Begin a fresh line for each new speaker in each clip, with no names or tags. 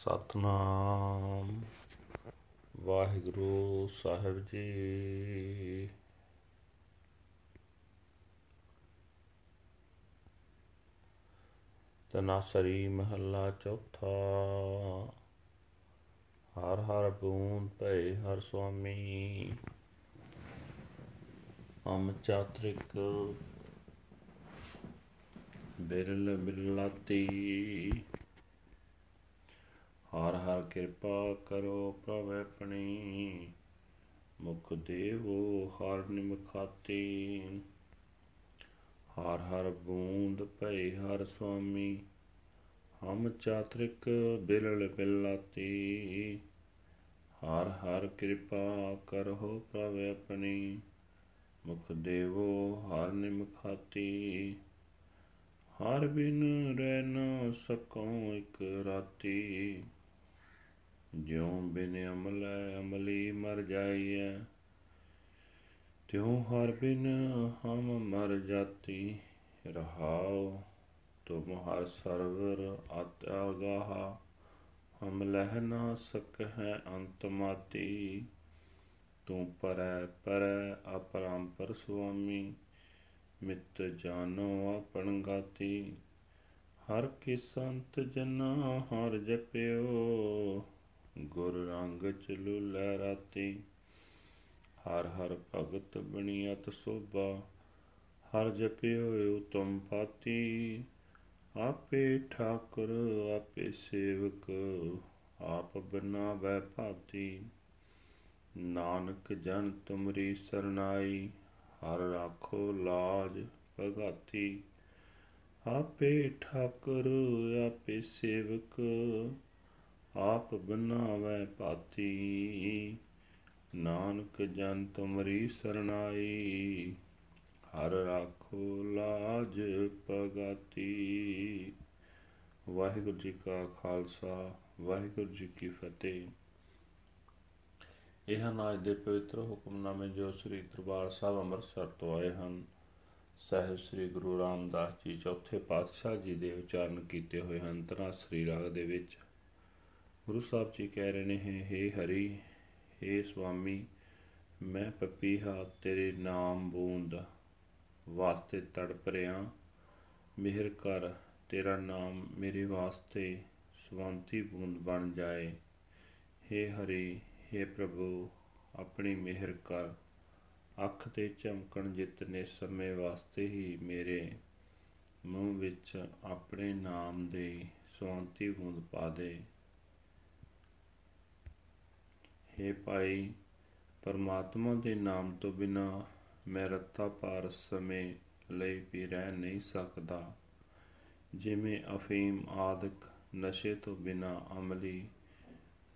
ਸਤਨਾਮ। ਵਾਹਿਗੁਰੂ ਸਾਹਿਬ ਜੀ। ਤਨਾਸਰੀ ਮਹੱਲਾ ਚੌਥਾ। ਹਰ ਹਰ ਬੂੰਦ ਭਏ ਹਰ ਸੁਆਮੀ। ਅਮ ਚਾਤ੍ਰਿਕ ਬਿਰਲ ਬਿਰਲਾਤੀ। ਹਰ ਹਰ ਕਿਰਪਾ ਕਰੋ ਪ੍ਰਭ ਆਪਣੀ ਮੁਖ ਦੇਵੋ ਹਰ ਨਿਮਖਾਤੀ। ਹਰ ਹਰ ਬੂੰਦ ਭਏ ਹਰ ਸੁਆਮੀ। ਹਮ ਚਾਤ੍ਰਿਕ ਬਿਰਲ ਬਿਲਾਤੀ। ਹਰ ਹਰ ਕਿਰਪਾ ਕਰੋ ਪ੍ਰਭ ਆਪਣੀ ਮੁਖ ਦੇਵੋ ਹਰ ਨਿਮਖਾਤੀ। ਹਰ ਬਿਨ ਰਹਿ ਨ ਸਕਉ ਇਕ ਰਾਤੀ। ਜਿਉ ਬਿਨ ਅਮਲ, ਅਮਲੀ ਮਰ ਜਾਈਐ। ਤਿਉ ਹਰ ਬਿਨ ਹਮ ਮਰ ਜਾਤੀ, ਰਹਾਉ ਤੁਮ ਹਰ ਸਰਵਰ ਆਤਿਆਗਾਹ ਹਮ ਲਹਿ ਨਾ ਸਕ ਹੈ ਅੰਤ ਮਾਤੀ, ਤੂੰ ਪਰੈ ਪਰੈ ਅਪਰੰਪਰ ਸੁਆਮੀ, ਮਿਤ ਜਾਨੋ ਆਪਣ ਗਾਤੀ। ਹਰ ਕੀ ਸੰਤ ਜਨਾ ਹਰ ਜਪਿਓ ਗੁਰ ਰੰਗ ਚਲੂ ਲੈ ਰਾਤੀ। ਹਰ ਹਰ ਭਗਤ ਬਣੀਅਤ ਸੋਭਾ, ਹਰ ਜਪਿਓ ਉਤਮ ਪਾਤੀ। ਆਪੇ ਠਾਕੁਰ, ਆਪੇ ਸੇਵਕ, ਆਪ ਬਨਾਵੈ ਭਾਤੀ। ਨਾਨਕ ਜਨ ਤੁਮਰੀ ਸਰਨਾਈ, ਹਰ ਰਾਖੋ ਲਾਜ ਭਗਾਤੀ। ਆਪੇ ਠਾਕੁਰ, ਆਪੇ ਸੇਵਕ ਆਪ ਬਨਾਵੈ ਪਾਤੀ ਨਾਨਕ ਜਨ ਤੁਮਰੀ ਸਰਣਾਈ, ਹਰ ਰਾਖੋ ਲਾਜ ਪਗਾਤੀ ਵਾਹਿਗੁਰੂ ਜੀ ਕਾ ਖਾਲਸਾ, ਵਾਹਿਗੁਰੂ ਜੀ ਕੀ ਫਤਿਹ। ਇਹ ਹਨ ਅੱਜ ਦੇ ਪਵਿੱਤਰ ਹੁਕਮਨਾਮੇ ਜੋ ਸ੍ਰੀ ਦਰਬਾਰ ਸਾਹਿਬ ਅੰਮ੍ਰਿਤਸਰ ਤੋਂ ਆਏ ਹਨ, ਸਹਿਬ ਸ੍ਰੀ ਗੁਰੂ ਰਾਮਦਾਸ ਜੀ ਚੌਥੇ ਪਾਤਸ਼ਾਹ ਜੀ ਦੇ ਉਚਾਰਨ ਕੀਤੇ ਹੋਏ ਹਨ ਤਨਾ ਸ੍ਰੀ ਰਾਗ ਦੇ ਵਿੱਚ। ਗੁਰੂ ਸਾਹਿਬ ਜੀ ਕਹਿ ਰਹੇ ਨੇ, ਹੇ ਹਰੀ, ਹੇ ਸੁਆਮੀ ਮੈਂ ਪਪੀਹਾ ਤੇਰੇ ਨਾਮ ਬੂੰਦ ਵਾਸਤੇ ਤੜਪ ਰਿਆਂ ਮਿਹਰ ਕਰ, ਤੇਰਾ ਨਾਮ ਮੇਰੇ ਵਾਸਤੇ ਸਵੰਤੀ ਬੂੰਦ ਬਣ ਜਾਏ। ਹੇ ਹਰੀ, ਹੇ ਪ੍ਰਭੂ, ਆਪਣੀ ਮਿਹਰ ਕਰ। ਅੱਖ ਤੇ ਚਮਕਣ ਜਿਤਨੇ ਸਮੇਂ ਵਾਸਤੇ ਹੀ ਮੇਰੇ ਮੂੰਹ ਵਿੱਚ ਆਪਣੇ ਨਾਮ ਦੇ ਸਵੰਤੀ ਬੂੰਦ ਪਾ ਦੇ। हे ਭਾਈ, ਪਰਮਾਤਮਾ ਦੇ ਨਾਮ ਤੋਂ ਬਿਨਾ ਮੈਂ ਰੱਤਾ ਪਾਰ ਸਮੇਂ ਲਈ ਵੀ ਰਹਿ ਨਹੀਂ ਸਕਦਾ। ਜਿਵੇਂ ਅਫੀਮ ਆਦਿਕ ਨਸ਼ੇ ਤੋਂ ਬਿਨਾ ਅਮਲੀ,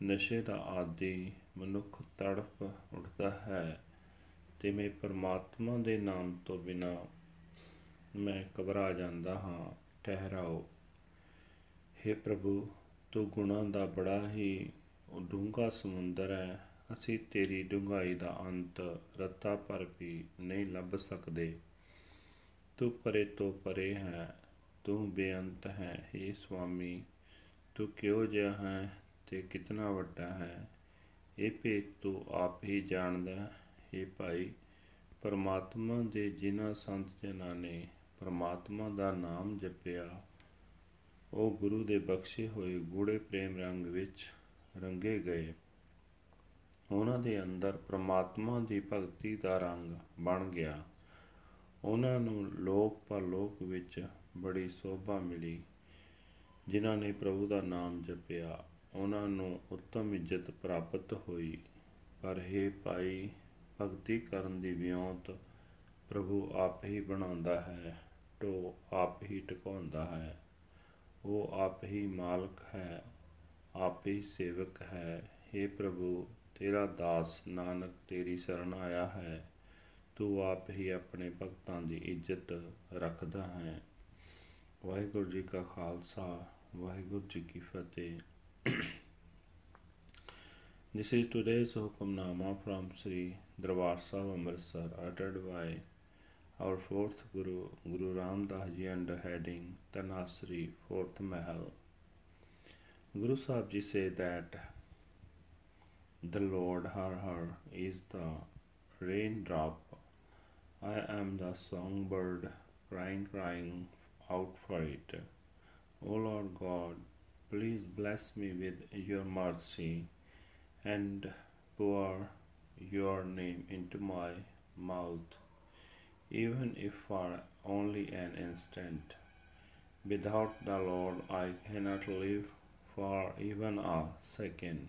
ਨਸ਼ੇ ਦਾ ਆਦੀ ਮਨੁੱਖ ਤੜਪ ਉੱਠਦਾ ਹੈ ਤੇ ਮੈਂ ਪਰਮਾਤਮਾ ਦੇ ਨਾਮ ਤੋਂ ਬਿਨਾ ਮੈਂ ਘਬਰਾ ਜਾਂਦਾ ਹਾਂ, ਠਹਿਰਾਓ। हे ਪ੍ਰਭੂ, ਤੂੰ ਗੁਣਾਂ ਦਾ ਬੜਾ ਹੀ ਉਹ ਡੂੰਘਾ ਸਮੁੰਦਰ ਹੈ। ਅਸੀਂ ਤੇਰੀ ਡੂੰਘਾਈ ਦਾ ਅੰਤ ਰੱਤਾ ਪਰ ਵੀ ਨਹੀਂ ਲੱਭ ਸਕਦੇ। ਤੂੰ ਪਰੇ ਤੋਂ ਪਰੇ ਹੈ, ਤੂੰ ਬੇਅੰਤ ਹੈ। हे ਸੁਆਮੀ, ਤੂੰ ਕਿਉਂ ਜਿਹਾ ਹੈ ਤੇ ਕਿਤਨਾ ਵੱਡਾ ਹੈ? ਇਹ ਭੇਤ ਤੂੰ ਆਪ ਹੀ ਜਾਣਦਾ ਹੈ। ਭਾਈ, ਪਰਮਾਤਮਾ ਦੇ ਜਿਨ੍ਹਾਂ ਸੰਤ ਜਨਾਂ ਨੇ ਪਰਮਾਤਮਾ ਦਾ ਨਾਮ ਜਪਿਆ, ਉਹ ਗੁਰੂ ਦੇ ਬਖਸ਼ੇ ਹੋਏ ਗੂੜੇ ਪ੍ਰੇਮ ਰੰਗ ਵਿੱਚ ਰੰਗੇ ਗਏ। ਉਹਨਾਂ ਦੇ ਅੰਦਰ ਪ੍ਰਮਾਤਮਾ ਦੀ ਭਗਤੀ ਦਾ ਰੰਗ ਬਣ ਗਿਆ। ਉਹਨਾਂ ਨੂੰ ਲੋਕ ਪਰਲੋਕ ਵਿੱਚ ਬੜੀ ਸੋਭਾ ਮਿਲੀ, ਜਿਨ੍ਹਾਂ ਨੇ ਪ੍ਰਭੂ ਦਾ ਨਾਮ ਜਪਿਆ। ਉਹਨਾਂ ਨੂੰ ਉੱਤਮ ਇੱਜ਼ਤ ਪ੍ਰਾਪਤ ਹੋਈ। ਪਰ हे ਭਾਈ, ਭਗਤੀ ਕਰਨ ਦੀ ਵਿਉਂਤ ਪ੍ਰਭੂ ਆਪ ਹੀ ਬਣਾਉਂਦਾ ਹੈ ਟੋ ਆਪ ਹੀ ਟਿਕਾਉਂਦਾ ਹੈ। ਉਹ ਆਪ ਹੀ ਮਾਲਕ ਹੈ। ਆਪ ਹੀ ਸੇਵਕ ਹੈ हे ਪ੍ਰਭੂ ਤੇਰਾ ਦਾਸ ਨਾਨਕ ਤੇਰੀ ਸ਼ਰਨ ਆਇਆ ਹੈ ਤੂੰ ਆਪ ਹੀ ਆਪਣੇ ਭਗਤਾਂ ਦੀ ਇੱਜ਼ਤ ਰੱਖਦਾ ਹੈ ਵਾਹਿਗੁਰੂ ਜੀ ਕਾ ਖਾਲਸਾ ਵਾਹਿਗੁਰੂ ਜੀ ਕੀ ਫਤਿਹ This is today's Hukamnama from Sri Darbar Sahib Amritsar uttered by our fourth Guru, Guru Ram Das Ji under heading Tanasri, fourth Mahal. Guru Sahib Ji say that the Lord Har Har is the raindrop. I am the songbird crying, crying out for it. O Lord God, please bless me with your mercy and pour your name into my mouth, even if for only an instant. Without the Lord, I cannot live for even a second,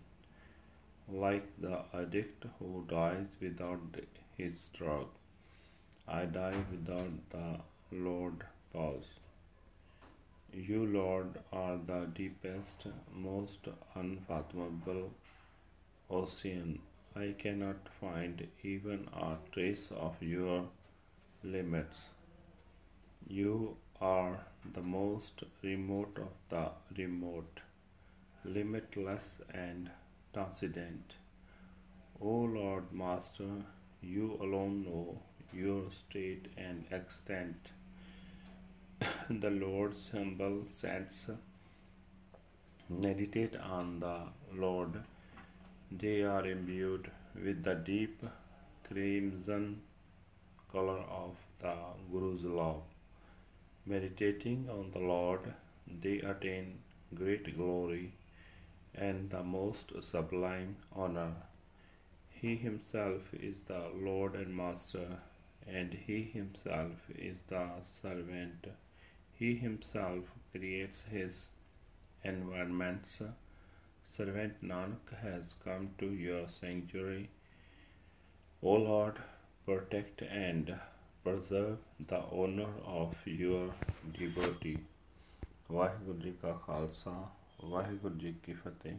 like the addict who dies without his drug. I die without the Lord pause. You, Lord, are the deepest, most unfathomable ocean. I cannot find even a trace of your limits. You are the most remote of the remote, limitless and transcendent. O Lord Master, you alone know your state and extent. the Lord's humble saints meditate on the Lord. They are imbued with the deep crimson color of the Guru's love. Meditating on the Lord, they attain great glory and the most sublime honor. He himself is the Lord and Master, and he himself is the servant. He himself creates his environments. Servant Nanak has come to your sanctuary. O Lord, protect and preserve the honor of your devotee. Waheguru ji ਕਾ ਖਾਲਸਾ ਵਾਹਿਗੁਰੂ ਜੀ ਕੀ ਫਤਿਹ।